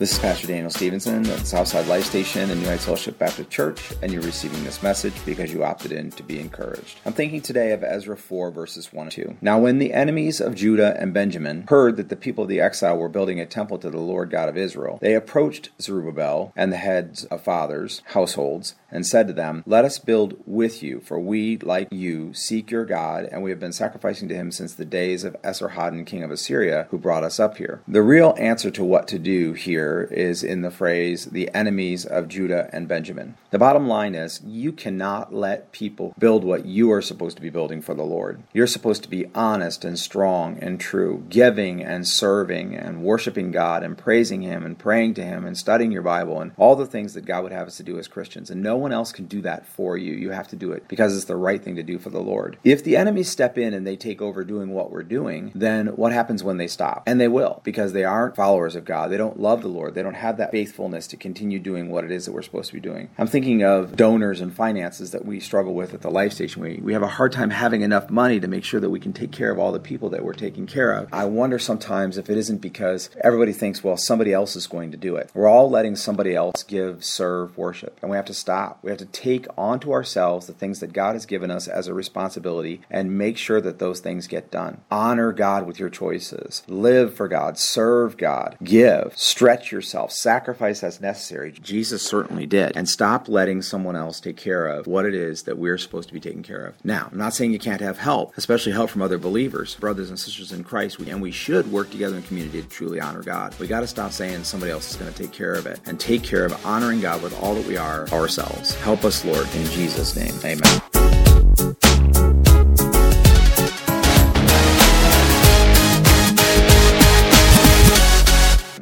This is Pastor Daniel Stevenson at Southside Life Station and New Heights Fellowship Baptist Church, and you're receiving this message because you opted in to be encouraged. I'm thinking today of Ezra 4, verses 1 and 2. Now, when the enemies of Judah and Benjamin heard that the people of the exile were building a temple to the Lord God of Israel, they approached Zerubbabel and the heads of fathers, households, and said to them, Let us build with you, for we, like you, seek your God, and we have been sacrificing to him since the days of Esarhaddon, king of Assyria, who brought us up here. The real answer to what to do here is in the phrase, the enemies of Judah and Benjamin. The bottom line is, you cannot let people build what you are supposed to be building for the Lord. You're supposed to be honest and strong and true, giving and serving and worshiping God and praising Him and praying to Him and studying your Bible and all the things that God would have us to do as Christians. And no one else can do that for you. You have to do it because it's the right thing to do for the Lord. If the enemies step in and they take over doing what we're doing, then what happens when they stop? And they will because they aren't followers of God. They don't love the Lord. They don't have that faithfulness to continue doing what it is that we're supposed to be doing. I'm thinking of donors and finances that we struggle with at the life station. We, we have a hard time having enough money to make sure that we can take care of all the people that we're taking care of. I wonder sometimes if it isn't because everybody thinks, well, somebody else is going to do it. We're all letting somebody else give, serve, worship, and we have to stop stop. We have to take onto ourselves the things that God has given us as a responsibility and make sure that those things get done. Honor God with your choices. Live for God. Serve God. Give. Stretch yourself. Sacrifice as necessary. Jesus certainly did. And stop letting someone else take care of what it is that we're supposed to be taking care of. Now, I'm not saying you can't have help, especially help from other believers, brothers and sisters in Christ, and we should work together in community to truly honor God. We got to stop saying somebody else is going to take care of it and take care of honoring God with all that we are ourselves. Help us, Lord, in Jesus' name. Amen.